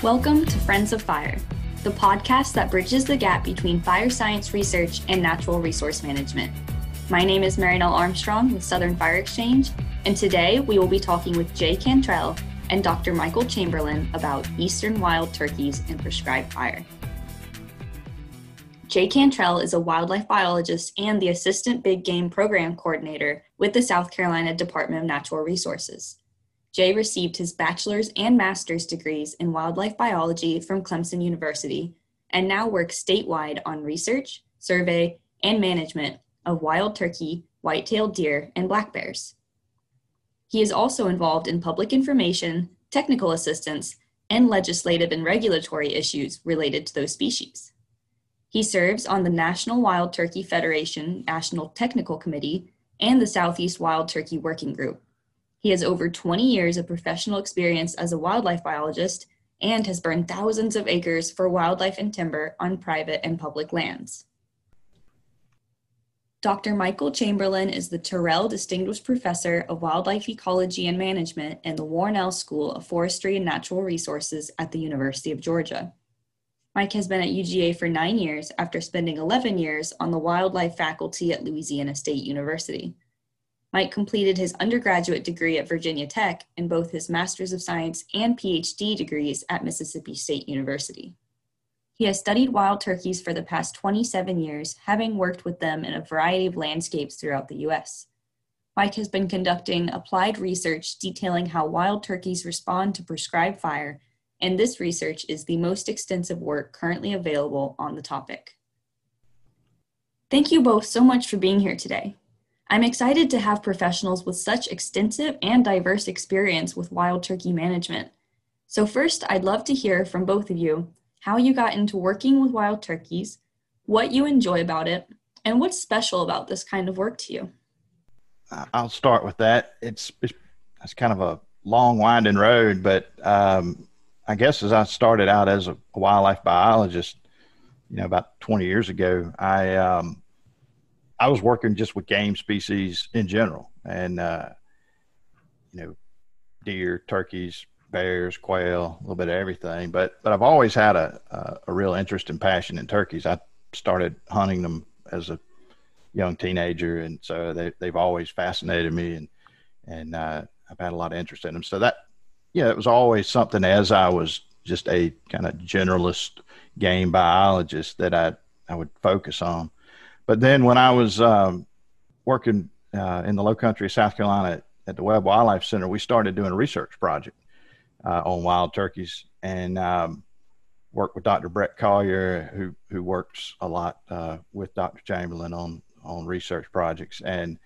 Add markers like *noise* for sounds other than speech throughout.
Welcome to Friends of Fire, the podcast that bridges the gap between fire science research and natural resource management. My name is Marinelle Armstrong with Southern Fire Exchange, and today we will be talking with Jay Cantrell and Dr. Michael Chamberlain about eastern wild turkeys and prescribed fire. Jay Cantrell is a wildlife biologist and the Assistant Big Game Program Coordinator with the South Carolina Department of Natural Resources. Jay received his bachelor's and master's degrees in wildlife biology from Clemson University and now works statewide on research, survey, and management of wild turkey, white-tailed deer, and black bears. He is also involved in public information, technical assistance, and legislative and regulatory issues related to those species. He serves on the National Wild Turkey Federation National Technical Committee and the Southeast Wild Turkey Working Group. He has over 20 years of professional experience as a wildlife biologist and has burned thousands of acres for wildlife and timber on private and public lands. Dr. Michael Chamberlain is the Terrell Distinguished Professor of Wildlife Ecology and Management in the Warnell School of Forestry and Natural Resources at the University of Georgia. Mike has been at UGA for nine years after spending 11 years on the wildlife faculty at Louisiana State University. Mike completed his undergraduate degree at Virginia Tech and both his Master's of Science and PhD degrees at Mississippi State University. He has studied wild turkeys for the past 27 years, having worked with them in a variety of landscapes throughout the US. Mike has been conducting applied research detailing how wild turkeys respond to prescribed fire and this research is the most extensive work currently available on the topic. Thank you both so much for being here today. I'm excited to have professionals with such extensive and diverse experience with wild turkey management. So first, I'd love to hear from both of you how you got into working with wild turkeys, what you enjoy about it, and what's special about this kind of work to you. I'll start with that. It's it's, it's kind of a long, winding road, but um, I guess as I started out as a, wildlife biologist, you know, about 20 years ago, I um, I was working just with game species in general, and uh, you know, deer, turkeys, bears, quail, a little bit of everything. But but I've always had a a, a real interest and passion in turkeys. I started hunting them as a young teenager, and so they they've always fascinated me, and and uh, I've had a lot of interest in them. So that yeah, it was always something as I was just a kind of generalist game biologist that I, I would focus on. But then when I was um, working uh, in the low country of South Carolina at the Webb Wildlife Center, we started doing a research project uh, on wild turkeys and um, worked with Dr. Bret Collier, who, who works a lot uh, with Dr. Chamberlain on, on research projects. And,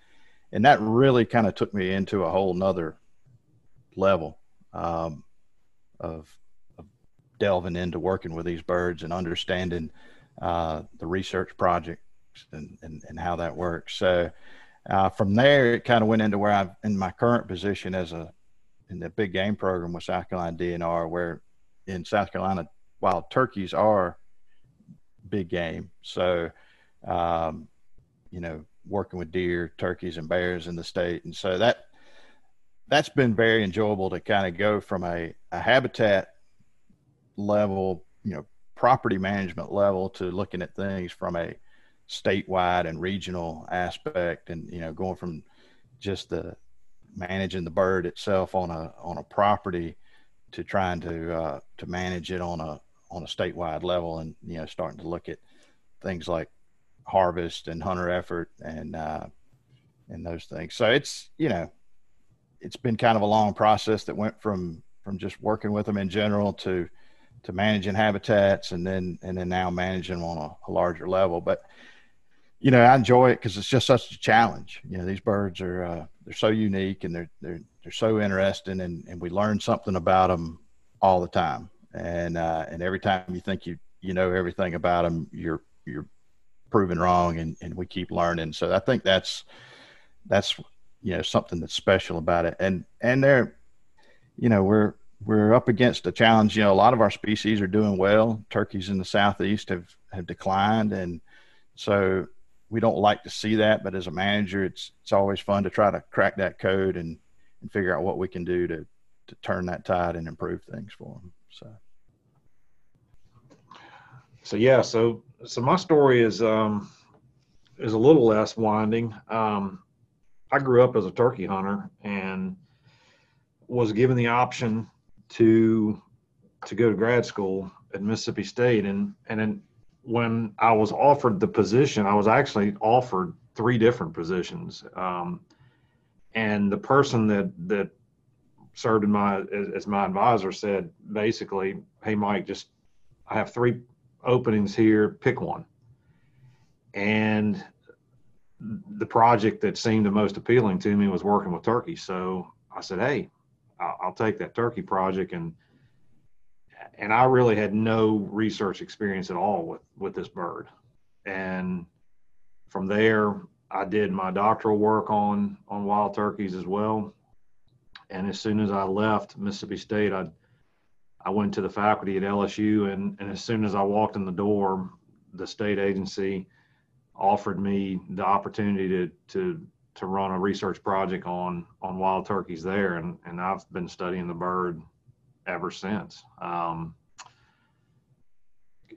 and that really kind of took me into a whole nother level um, of, of, delving into working with these birds and understanding uh, the research and, and, and how that works. So uh, from there, it kind of went into where I'm in my current position as a in the big game program with South Carolina DNR, where in South Carolina, wild turkeys are big game. So, um, you know, working with deer, turkeys, and bears in the state, and so that that's been very enjoyable to kind of go from a, a habitat level, you know, property management level to looking at things from a statewide and regional aspect and you know going from just the managing the bird itself on a on a property to trying to uh, to manage it on a on a statewide level and you know starting to look at things like harvest and hunter effort and uh, and those things. So it's you know it's been kind of a long process that went from from just working with them in general to to managing habitats and then and then now managing them on a, a larger level. But you know i enjoy it because it's just such a challenge. You know these birds are uh, they're so unique and they're they're they're so interesting and, and we learn something about them all the time. And uh, and every time you think you you know everything about them you're you're proven wrong and, and we keep learning. So i think that's that's you know something that's special about it. And and they're you know we're we're up against a challenge. You know a lot of our species are doing well. Turkeys in the southeast have have declined. And so we don't like to see that but as a manager it's it's always fun to try to crack that code and and figure out what we can do to to turn that tide and improve things for them so so yeah, so so my story is um, is a little less winding. Um, I grew up as a turkey hunter and was given the option to to go to grad school at Mississippi State, and and when I was offered the position, I was actually offered three different positions. Um, and the person that that served in my as, as, my advisor said basically, "Hey, Mike, just I have three openings here. Pick one." And the project that seemed the most appealing to me was working with turkey. So I said, "Hey, I'll, I'll take that turkey project." And and I really had no research experience at all with with this bird. And from there, I did my doctoral work on on wild turkeys as well. And as soon as I left Mississippi State, I I went to the faculty at LSU, and and as soon as I walked in the door, the state agency offered me the opportunity to to to run a research project on on wild turkeys there, and and I've been studying the bird ever since. Um,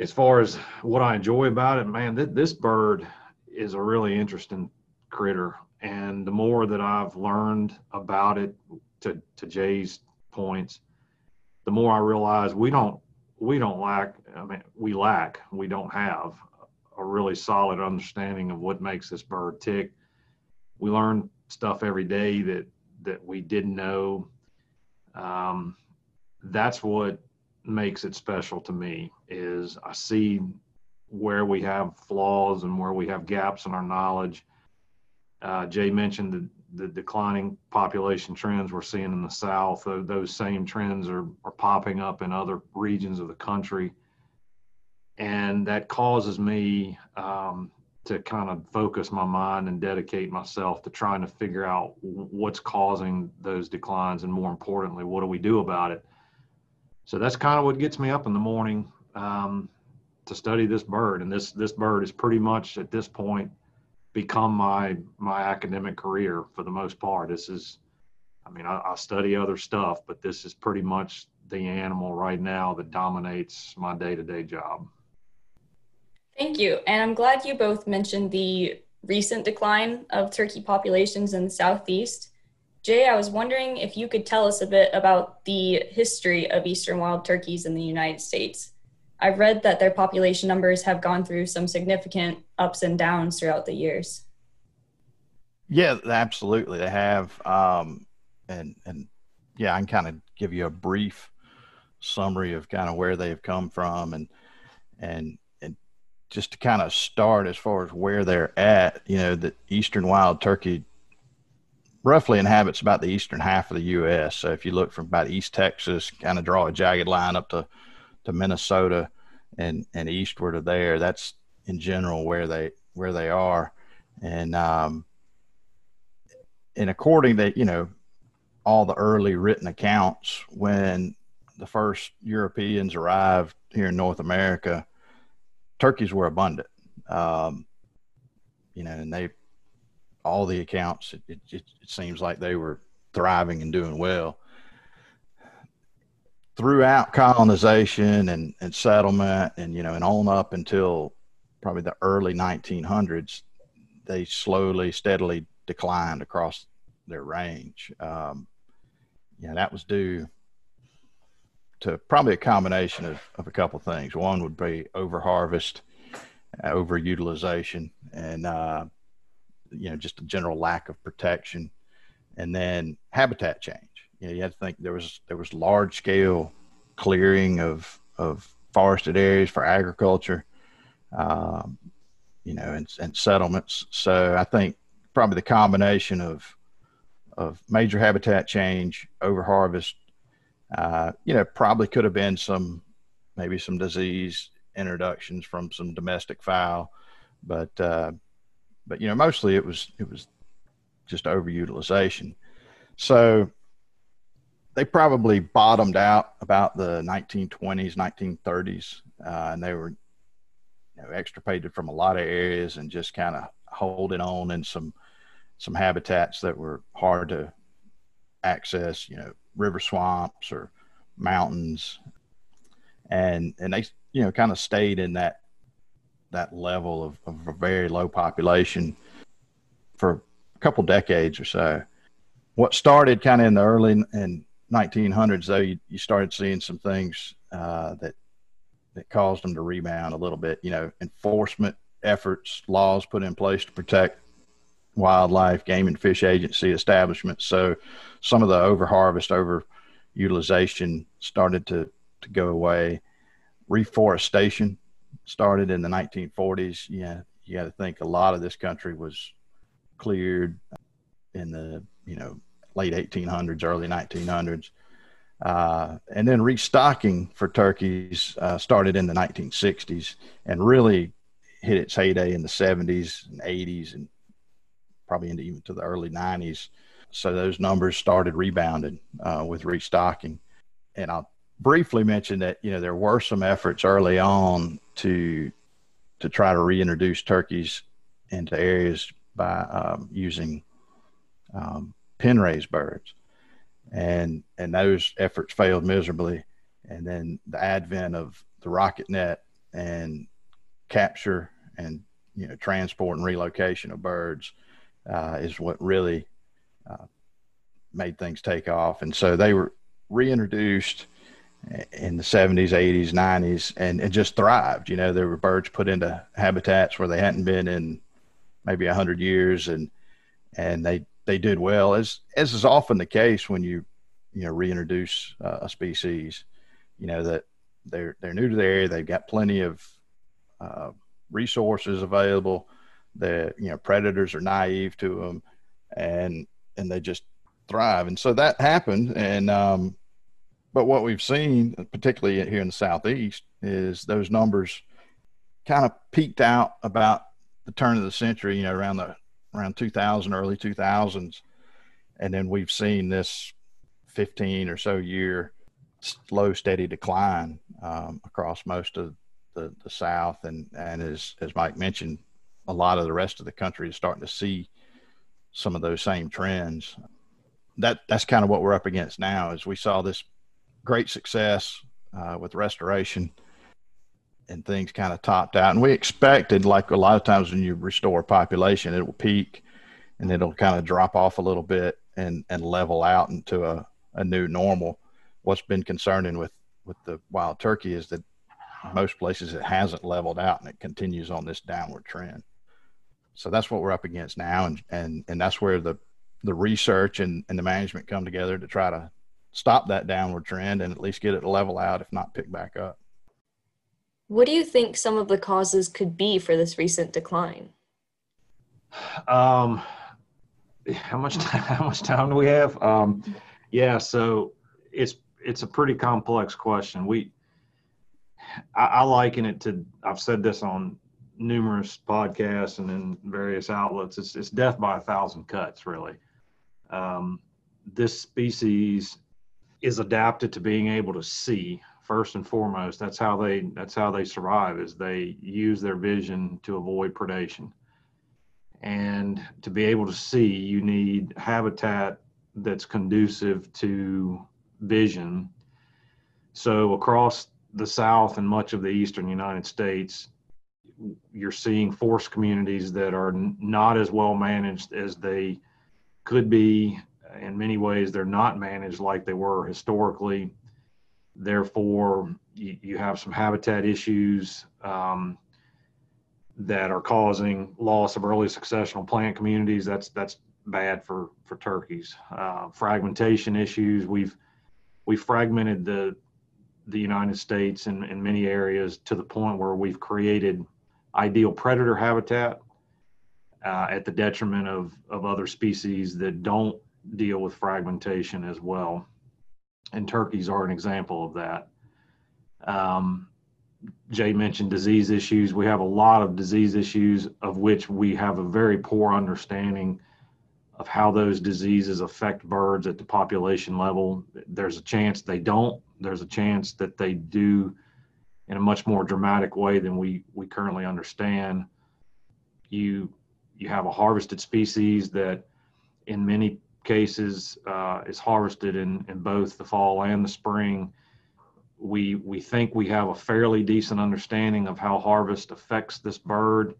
as far as what I enjoy about it, man, th- this bird is a really interesting critter. And the more that I've learned about it, to, to Jay's points, the more I realize we don't we don't lack. I mean, we lack. We don't have a really solid understanding of what makes this bird tick. We learn stuff every day that that we didn't know. Um, that's what makes it special to me is I see where we have flaws and where we have gaps in our knowledge. Uh, Jay mentioned the, the declining population trends we're seeing in the South. Those same trends are, are popping up in other regions of the country. And that causes me um, to kind of focus my mind and dedicate myself to trying to figure out what's causing those declines and more importantly, what do we do about it? So that's kind of what gets me up in the morning um, to study this bird. And this this bird is pretty much at this point become my my academic career for the most part. This is, I mean, I, I study other stuff, but this is pretty much the animal right now that dominates my day to day job. Thank you, and I'm glad you both mentioned the recent decline of turkey populations in the southeast. Jay, I was wondering if you could tell us a bit about the history of eastern wild turkeys in the United States. I've read that their population numbers have gone through some significant ups and downs throughout the years. Yeah, absolutely, they have. Um, and and yeah, I can kind of give you a brief summary of kind of where they've come from, and and and just to kind of start as far as where they're at. You know, the eastern wild turkey roughly inhabits about the eastern half of the U.S. So if you look from about East Texas, kind of draw a jagged line up to, to Minnesota and, and eastward of there, that's in general where they where they are. And um, and according to you know all the early written accounts, when the first Europeans arrived here in North America, turkeys were abundant. Um, you know, and they all the accounts, it, it, it, seems like they were thriving and doing well. Throughout colonization and, and settlement, and you know, and on up until probably the early 1900s, they slowly, steadily declined across their range. Um, yeah, that was due to probably a combination of, of a couple of things. One would be over harvest, uh, overutilization, and uh, you know just a general lack of protection, and then habitat change. You know, you had to think there was there was large scale clearing of of forested areas for agriculture, um, you know, and, and settlements. So I think probably the combination of of major habitat change, over harvest, uh, you know, probably could have been some maybe some disease introductions from some domestic fowl, but uh, but you know mostly it was it was just overutilization. So they probably bottomed out about the 1920s 1930s uh, and they were you know, extirpated from a lot of areas and just kind of holding on in some some habitats that were hard to access you know river swamps or mountains. And and they you know, kind of stayed in that that level of, of a very low population for a couple decades or so. What started kind of in the early and 1900s, though, you, you started seeing some things uh, that that caused them to rebound a little bit. You know, enforcement efforts, laws put in place to protect wildlife, game and fish agency establishments. So some of the overharvest, over utilization started to, to go away. Reforestation started in the 1940s. Yeah, you got to think a lot of this country was cleared in the you know late 1800s, early 1900s. Uh, and then restocking for turkeys uh, started in the 1960s and really hit its heyday in the 70s and 80s and probably into even to the early 90s. So those numbers started rebounding uh, with restocking. And I'll briefly mention that you know there were some efforts early on to to try to reintroduce turkeys into areas by um, using um, pen raised birds, and and those efforts failed miserably. And then the advent of the rocket net and capture and you know transport and relocation of birds uh, is what really uh, made things take off. And so they were reintroduced in the 70s, 80s, 90s, and it just thrived. You know, there were birds put into habitats where they hadn't been in maybe 100 years, and and they they did well, as as is often the case when you you know reintroduce uh, a species. You know that they're they're new to the area, they've got plenty of uh, resources available. The you know predators are naive to them, and and they just thrive. And so that happened. And um, but what we've seen, particularly here in the southeast, is those numbers kind of peaked out about the turn of the century. You know, around the around 2000, early 2000s, and then we've seen this 15 or so year slow, steady decline um, across most of the, the South, and and as as Mike mentioned, a lot of the rest of the country is starting to see some of those same trends. That that's kind of what we're up against now. Is we saw this great success uh, with restoration, and things kind of topped out, and we expected, like a lot of times when you restore population, it will peak, and it'll kind of drop off a little bit and and level out into a a new normal. What's been concerning with with the wild turkey is that most places it hasn't leveled out and it continues on this downward trend. So that's what we're up against now, and and and that's where the the research and, and the management come together to try to stop that downward trend and at least get it to level out, if not pick back up. What do you think some of the causes could be for this recent decline? Um, how much *laughs* time, how much time do we have? Um, yeah, so it's it's a pretty complex question. We I, I liken it to I've said this on numerous podcasts and in various outlets. It's it's death by a thousand cuts, really. Um, this species is adapted to being able to see first and foremost. That's how they that's how they survive. Is they use their vision to avoid predation. And to be able to see, you need habitat that's conducive to vision. So across the South and much of the Eastern United States, you're seeing forest communities that are not as well managed as they could be. In many ways, they're not managed like they were historically. Therefore, you, you have some habitat issues um, that are causing loss of early successional plant communities. That's that's bad for for turkeys. Uh, fragmentation issues. We've we fragmented the the United States in, in many areas to the point where we've created ideal predator habitat uh, at the detriment of, of other species that don't deal with fragmentation as well. And turkeys are an example of that. Um, Jay mentioned disease issues. We have a lot of disease issues of which we have a very poor understanding of how those diseases affect birds at the population level. There's a chance they don't. There's a chance that they do in a much more dramatic way than we we currently understand. You you have a harvested species that, in many cases, uh, is harvested in in both the fall and the spring. we we think we have a fairly decent understanding of how harvest affects this bird.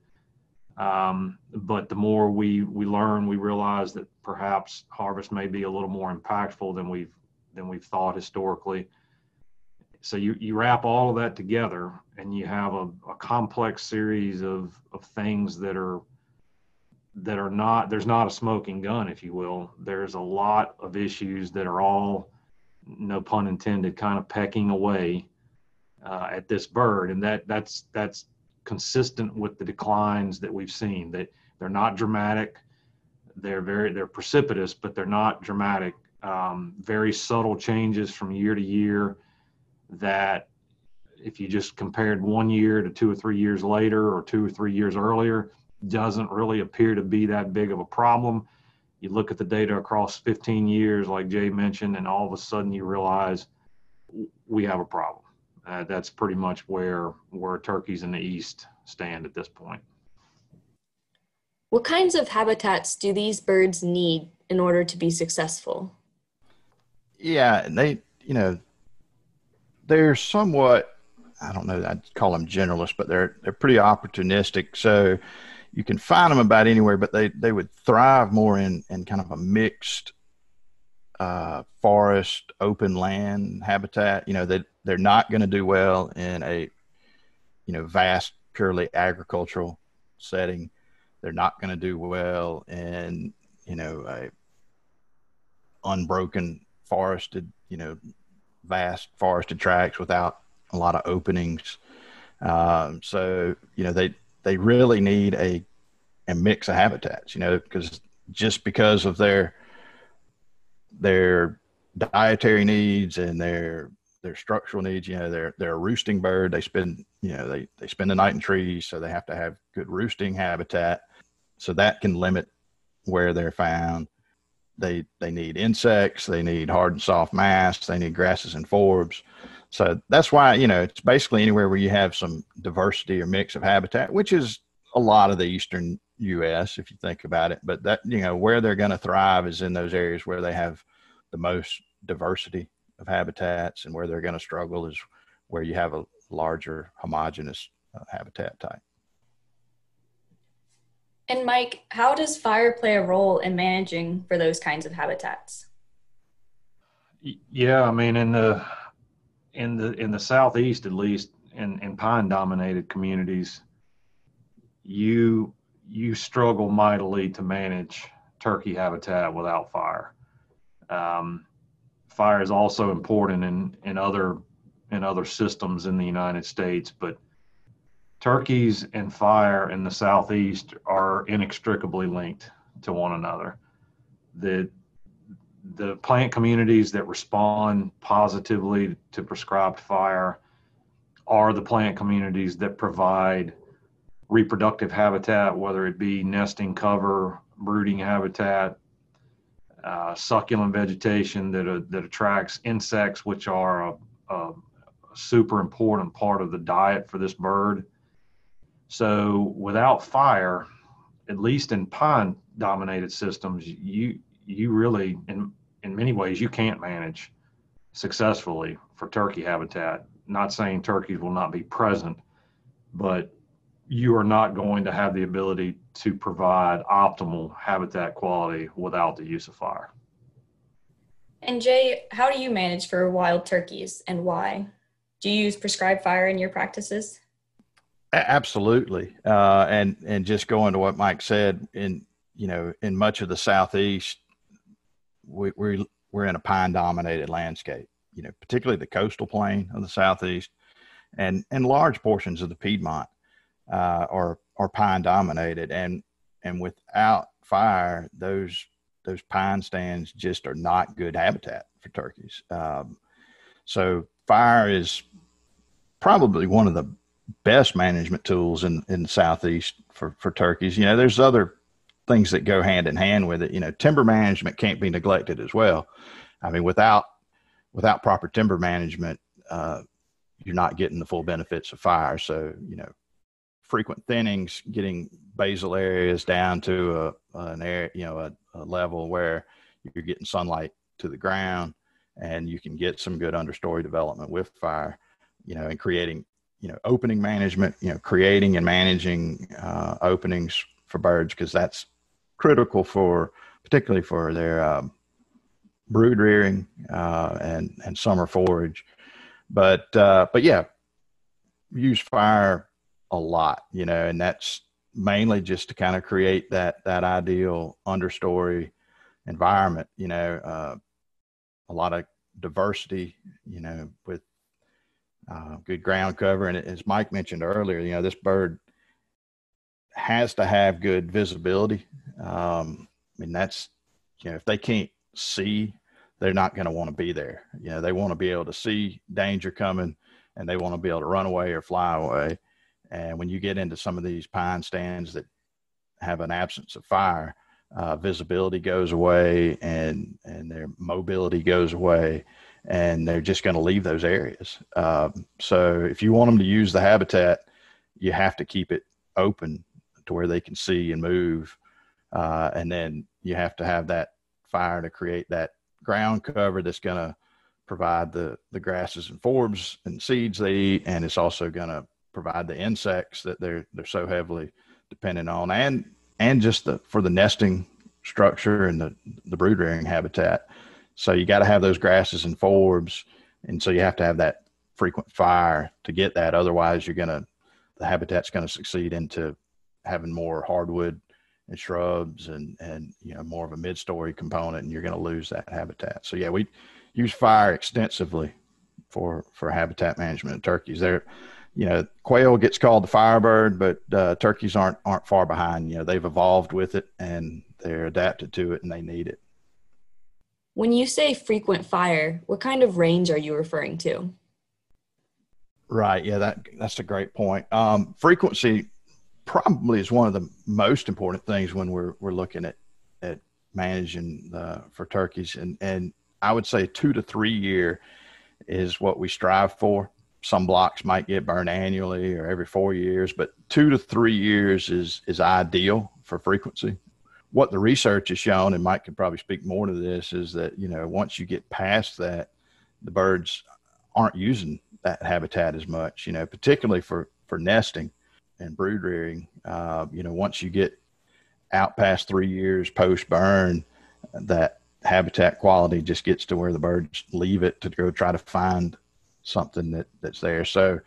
Um, but the more we we learn, we realize that perhaps harvest may be a little more impactful than we've than we've thought historically. So you you wrap all of that together, and you have a, a complex series of of things that are that are not there's not a smoking gun, if you will. There's a lot of issues that are all no pun intended, kind of pecking away uh, at this bird, and that that's that's consistent with the declines that we've seen. That they're not dramatic, they're very they're precipitous, but they're not dramatic. Um, very subtle changes from year to year. That if you just compared one year to two or three years later, or two or three years earlier, doesn't really appear to be that big of a problem you look at the data across 15 years, like Jay mentioned, and all of a sudden you realize we have a problem. Uh, that's pretty much where where turkeys in the east stand at this point. What kinds of habitats do these birds need in order to be successful? Yeah, and they, you know, they're somewhat, I don't know, I'd call them generalists, but they're they're pretty opportunistic. So you can find them about anywhere, but they, they would thrive more in, in kind of a mixed uh, forest, open land habitat. You know, they, they're not going to do well in a, you know, vast, purely agricultural setting. They're not going to do well in, you know, a unbroken forested, you know, vast forested tracts without a lot of openings. Um, so, you know, they, they really need a a mix of habitats, you know, because just because of their their dietary needs and their their structural needs, you know, they're they're a roosting bird. They spend you know they they spend the night in trees, so they have to have good roosting habitat. So that can limit where they're found. They they need insects. They need hard and soft mass. They need grasses and forbs. So that's why, you know, it's basically anywhere where you have some diversity or mix of habitat, which is a lot of the eastern US if you think about it. But that, you know, where they're going to thrive is in those areas where they have the most diversity of habitats and where they're going to struggle is where you have a larger homogeneous uh, habitat type. And Mike, how does fire play a role in managing for those kinds of habitats? Yeah, I mean in the in the in the southeast at least in, in pine dominated communities you you struggle mightily to manage turkey habitat without fire. Um, fire is also important in in other in other systems in the united states but turkeys and fire in the southeast are inextricably linked to one another. The the plant communities that respond positively to prescribed fire are the plant communities that provide reproductive habitat, whether it be nesting cover, brooding habitat, uh, succulent vegetation that, uh, that attracts insects, which are a, a, super important part of the diet for this bird. So without fire, at least in pine dominated systems, you you really in in many ways you can't manage successfully for turkey habitat. Not saying turkeys will not be present, but you are not going to have the ability to provide optimal habitat quality without the use of fire. And Jay, how do you manage for wild turkeys and why? Do you use prescribed fire in your practices? Absolutely, uh, and and just going to what Mike said, in you know, in much of the southeast, we, we we're in a pine dominated landscape, you know, particularly the coastal plain of the southeast and and large portions of the Piedmont uh, are are pine dominated and and without fire those those pine stands just are not good habitat for turkeys. Um, so fire is probably one of the best management tools in, in the southeast for, for turkeys. You know, there's other things that go hand in hand with it. You know, timber management can't be neglected as well. I mean, without without proper timber management, uh, you're not getting the full benefits of fire. So, you know, frequent thinnings, getting basal areas down to a, an area, you know, a, a level where you're getting sunlight to the ground, and you can get some good understory development with fire, you know, and creating, you know, opening management, you know, creating and managing uh, openings for birds because that's critical for, particularly for their um, brood rearing uh, and and summer forage. But uh, but yeah, use fire a lot, you know, and that's mainly just to kind of create that that ideal understory environment. You know, uh, a lot of diversity. You know, with uh, good ground cover, and as Mike mentioned earlier, you know, this bird has to have good visibility. Um, I mean, that's you know, if they can't see, they're not going to want to be there. You know, they want to be able to see danger coming, and they want to be able to run away or fly away. And when you get into some of these pine stands that have an absence of fire, uh, visibility goes away and and their mobility goes away, and they're just going to leave those areas. Um, so if you want them to use the habitat, you have to keep it open to where they can see and move, uh, and then you have to have that fire to create that ground cover that's going to provide the the grasses and forbs and seeds they eat, and it's also going to provide the insects that they're they're so heavily dependent on, and and just the for the nesting structure and the the brood rearing habitat. So you got to have those grasses and forbs, and so you have to have that frequent fire to get that. Otherwise, you're gonna the habitat's going to succeed into having more hardwood and shrubs and and you know more of a mid-story component, and you're going to lose that habitat. So yeah, we use fire extensively for for habitat management of turkeys. There you know, quail gets called the firebird, but uh, turkeys aren't aren't far behind. You know, they've evolved with it and they're adapted to it and they need it. When you say frequent fire, what kind of range are you referring to? Right. Yeah, that that's a great point. Um, frequency probably is one of the most important things when we're we're looking at at managing the, for turkeys, and and I would say two to three year is what we strive for some blocks might get burned annually or every four years, but two to three years is is ideal for frequency. What the research has shown, and Mike could probably speak more to this, is that you know once you get past that, the birds aren't using that habitat as much. You know, particularly for for nesting and brood rearing. Uh, you know, once you get out past three years post burn, that habitat quality just gets to where the birds leave it to go try to find something that that's there. So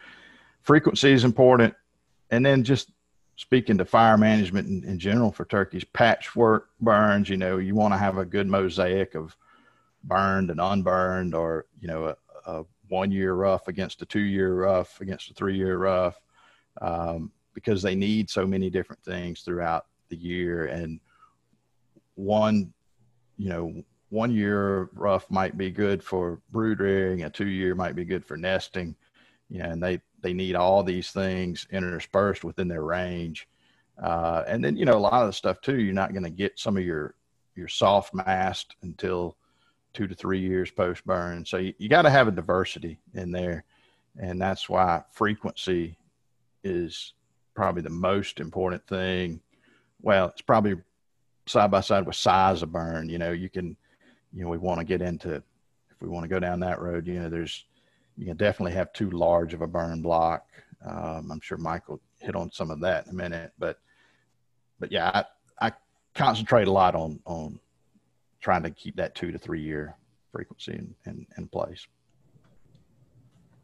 frequency is important, and then just speaking to fire management in, in general for turkeys, patchwork burns. You know, you want to have a good mosaic of burned and unburned, or you know, a, a one year rough against a two year rough against a three year rough, um, because they need so many different things throughout the year, and one, you know, one year rough might be good for brood rearing, a two year might be good for nesting. You know, and they they need all these things interspersed within their range. Uh, and then you know a lot of the stuff too, you're not going to get some of your your soft mast until two to three years post burn. So you, you got to have a diversity in there, and that's why frequency is probably the most important thing. Well, it's probably side by side with size of burn. You know, you can you know, we want to get into, if we want to go down that road, you know, there's, you can definitely have too large of a burn block. Um, I'm sure Michael hit on some of that in a minute, but, but yeah, I, I concentrate a lot on, on trying to keep that two to three year frequency in, in, in place.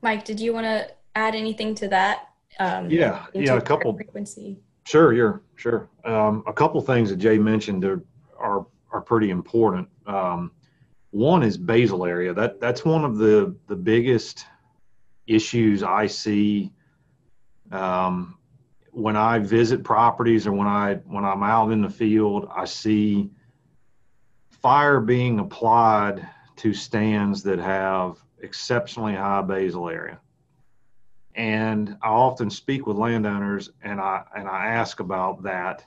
Mike, did you want to add anything to that? Um, yeah, yeah, a couple frequency. Sure, sure. Um, a couple things that Jay mentioned are, are are pretty important. Um, one is basal area. That that's one of the the biggest issues I see um, when I visit properties or when I when I'm out in the field. I see fire being applied to stands that have exceptionally high basal area. And I often speak with landowners and I and I ask about that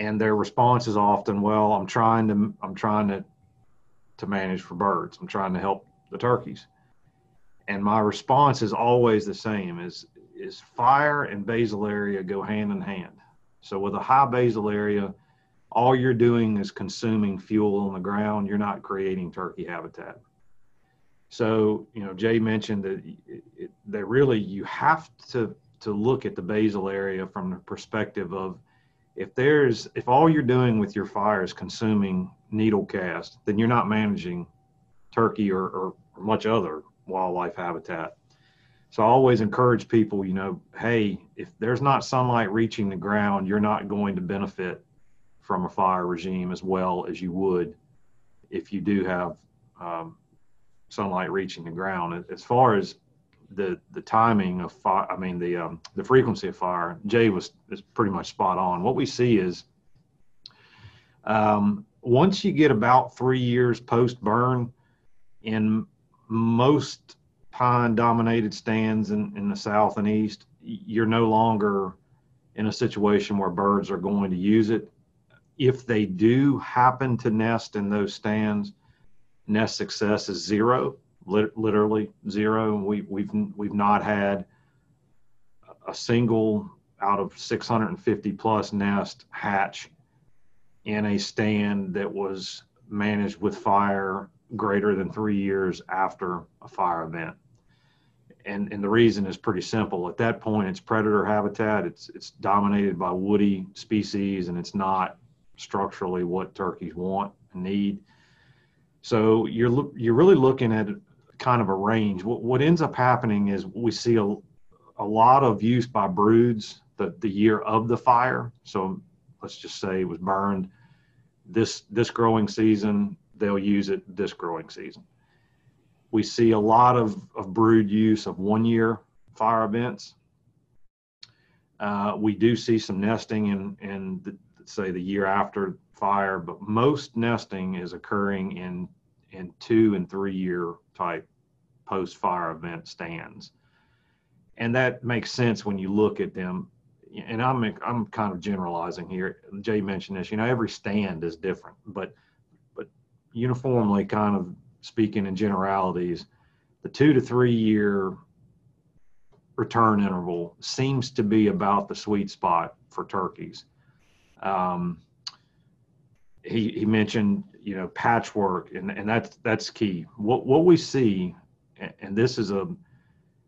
and their response is often, "Well, I'm trying to I'm trying to to manage for birds. I'm trying to help the turkeys." And my response is always the same: is is fire and basal area go hand in hand. So with a high basal area, all you're doing is consuming fuel on the ground. You're not creating turkey habitat. So, you know, Jay mentioned that it, really, you have to, to look at the basal area from the perspective of if there's, if all you're doing with your fire is consuming needle cast, then you're not managing turkey or, or, or much other wildlife habitat. So I always encourage people, you know, hey, if there's not sunlight reaching the ground, you're not going to benefit from a fire regime as well as you would if you do have um, sunlight reaching the ground. As far as the the timing of fire, I mean the um, the frequency of fire, Jay was is pretty much spot on. What we see is um, once you get about three years post burn, in most pine dominated stands in, in the south and east, you're no longer in a situation where birds are going to use it. If they do happen to nest in those stands, nest success is zero, lit- literally zero. We, we've we've not had a single out of 650 plus nest hatch in a stand that was managed with fire greater than three years after a fire event. And, and the reason is pretty simple. At that point, it's predator habitat. It's it's dominated by woody species, and it's not structurally what turkeys want and need. So you're you're really looking at kind of a range. What what ends up happening is we see a, a lot of use by broods the the year of the fire. So let's just say it was burned this this growing season they'll use it this growing season. We see a lot of, of brood use of one year fire events. Uh, we do see some nesting in, in the, say the year after fire, but most nesting is occurring in, in two and three year type post fire event stands. And that makes sense when you look at them. And I'm, I'm kind of generalizing here. Jay mentioned this, you know, every stand is different, but uniformly kind of speaking in generalities, the two to three year return interval seems to be about the sweet spot for turkeys. Um, he, he mentioned, you know, patchwork and, and that's, that's key. What, what we see, and this is a,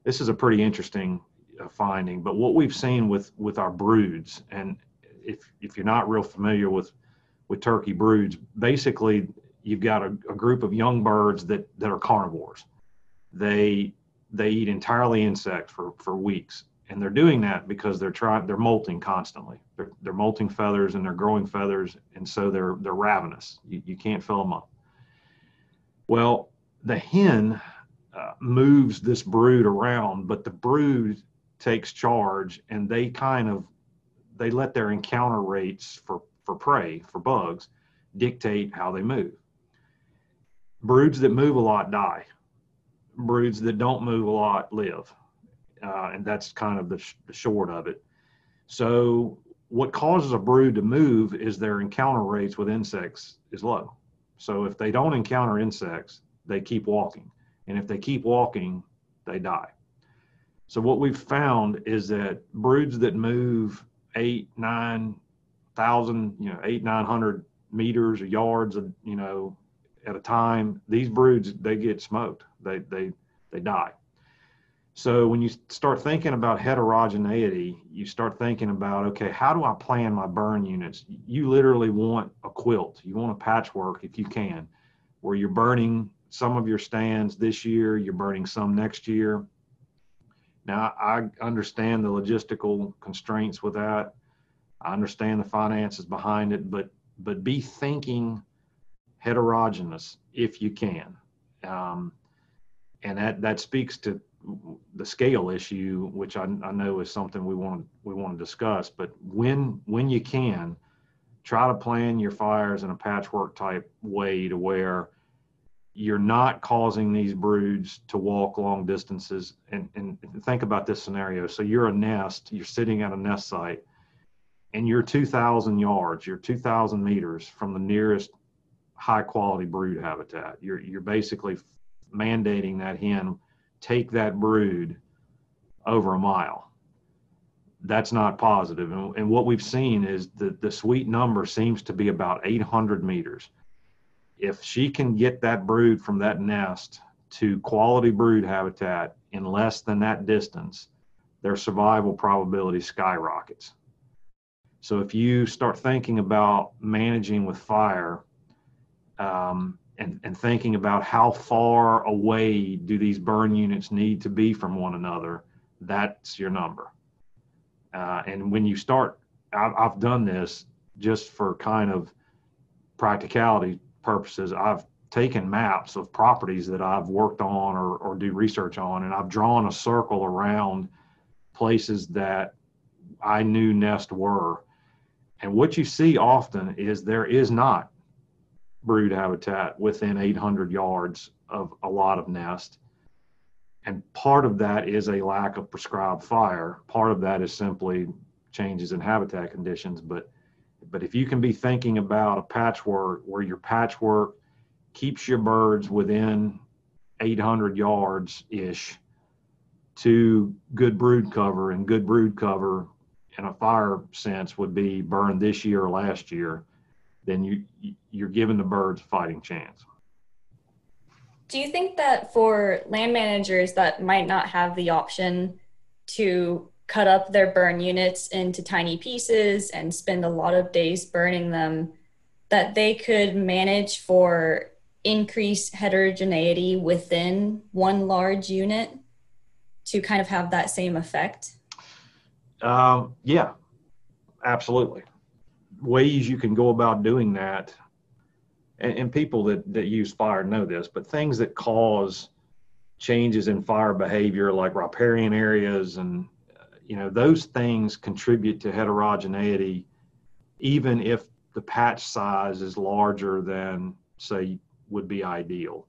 this is a pretty interesting uh, finding, but what we've seen with, with our broods, and if, if you're not real familiar with, with turkey broods, basically you've got a, a group of young birds that, that are carnivores. They they eat entirely insects for, for weeks. And they're doing that because they're trying they're molting constantly. They're, they're molting feathers and they're growing feathers, and so they're they're ravenous. You, you can't fill them up. Well, the hen uh, moves this brood around, but the brood takes charge, and they kind of they let their encounter rates for for prey for bugs dictate how they move broods that move a lot die. Broods that don't move a lot live. Uh, and that's kind of the, sh- the short of it. So, what causes a brood to move is their encounter rates with insects is low. So, if they don't encounter insects, they keep walking. And if they keep walking, they die. So, what we've found is that broods that move eight, nine thousand, you know, eight, nine hundred meters or yards, you know, at a time, these broods they get smoked. They they they die. So when you start thinking about heterogeneity, you start thinking about okay, how do I plan my burn units? You literally want a quilt. You want a patchwork if you can, where you're burning some of your stands this year, you're burning some next year. Now I understand the logistical constraints with that. I understand the finances behind it, but but be thinking heterogeneous if you can. Um, and that, that speaks to the scale issue, which I, I know is something we want we want to discuss. But when when you can, try to plan your fires in a patchwork type way to where you're not causing these broods to walk long distances. And, and think about this scenario. So you're a nest, you're sitting at a nest site, and you're 2,000 yards, you're 2,000 meters from the nearest high quality brood habitat. You're you're basically mandating that hen take that brood over a mile. That's not positive. And, and what we've seen is that the sweet number seems to be about 800 meters. If she can get that brood from that nest to quality brood habitat in less than that distance, their survival probability skyrockets. So if you start thinking about managing with fire um, and, and thinking about how far away do these burn units need to be from one another, that's your number. Uh, and when you start, I've, I've done this just for kind of practicality purposes. I've taken maps of properties that I've worked on or, or do research on, and I've drawn a circle around places that I knew nests were. And what you see often is there is not brood habitat within 800 yards of a lot of nests. And part of that is a lack of prescribed fire. Part of that is simply changes in habitat conditions. But but if you can be thinking about a patchwork where your patchwork keeps your birds within 800 yards ish to good brood cover and good brood cover in a fire sense would be burned this year or last year then you you're giving the birds a fighting chance do you think that for land managers that might not have the option to cut up their burn units into tiny pieces and spend a lot of days burning them that they could manage for increased heterogeneity within one large unit to kind of have that same effect? Um, yeah, absolutely. Ways you can go about doing that, and, and people that, that use fire know this, but things that cause changes in fire behavior like riparian areas and uh, you know those things contribute to heterogeneity even if the patch size is larger than say would be ideal.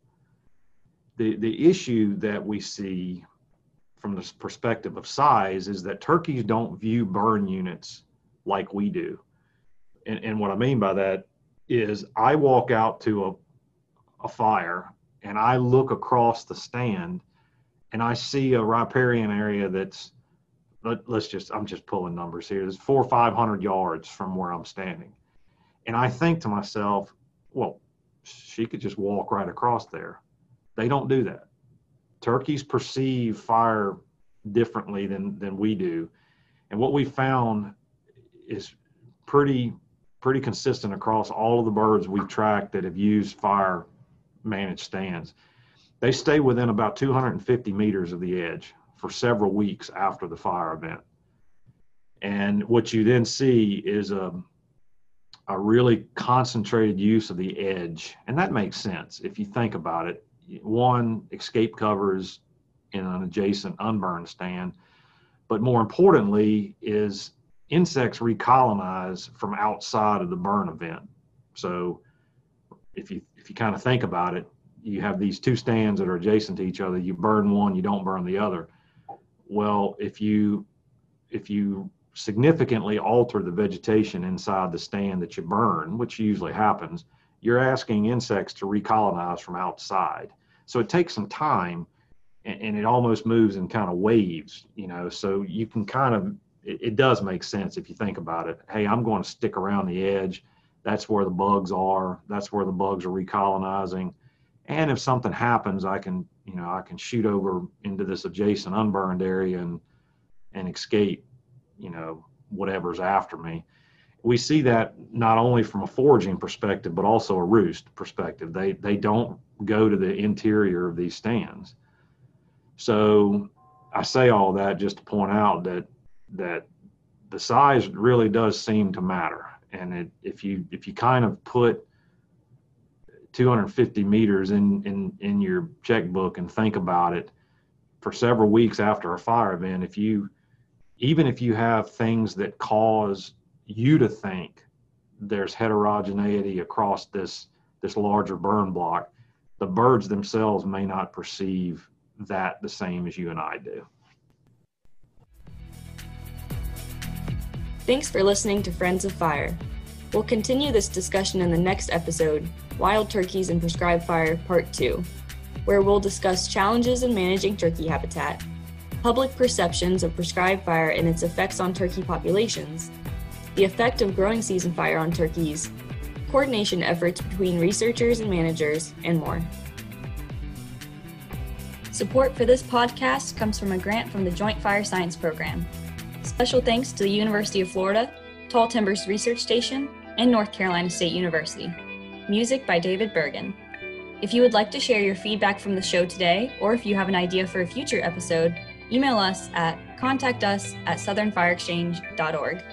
The, the issue that we see from the perspective of size is that turkeys don't view burn units like we do. And, and what I mean by that is I walk out to a, a fire and I look across the stand and I see a riparian area that's let, us just I'm just pulling numbers here. It's four or five hundred yards from where I'm standing. And I think to myself, well, she could just walk right across there. They don't do that. Turkeys perceive fire differently than than we do, and what we found is pretty pretty consistent across all of the birds we've tracked that have used fire managed stands. They stay within about 250 meters of the edge for several weeks after the fire event. And what you then see is a a really concentrated use of the edge. And that makes sense if you think about it. One, escape covers in an adjacent unburned stand, but more importantly, is insects recolonize from outside of the burn event. So if you if you kind of think about it, you have these two stands that are adjacent to each other. You burn one, you don't burn the other. Well, if you if you significantly alter the vegetation inside the stand that you burn, which usually happens, you're asking insects to recolonize from outside. So it takes some time and, and it almost moves in kind of waves, you know, so you can kind of, it, it does make sense if you think about it. Hey, I'm going to stick around the edge. That's where the bugs are. That's where the bugs are recolonizing. And if something happens, I can, you know, I can shoot over into this adjacent unburned area and, and escape you know whatever's after me we see that not only from a foraging perspective but also a roost perspective they they don't go to the interior of these stands so i say all that just to point out that that the size really does seem to matter and it, if you if you kind of put 250 meters in in in your checkbook and think about it for several weeks after a fire event if you even if you have things that cause you to think there's heterogeneity across this this larger burn block, the birds themselves may not perceive that the same as you and I do. Thanks for listening to Friends of Fire. We'll continue this discussion in the next episode, Wild Turkeys and Prescribed Fire Part 2, where we'll discuss challenges in managing turkey habitat public perceptions of prescribed fire and its effects on turkey populations, the effect of growing season fire on turkeys, coordination efforts between researchers and managers, and more. Support for this podcast comes from a grant from the Joint Fire Science Program. Special thanks to the University of Florida, Tall Timbers Research Station, and North Carolina State University. Music by David Bergen. If you would like to share your feedback from the show today, or if you have an idea for a future episode, email us at contactus at southernfireexchange.org.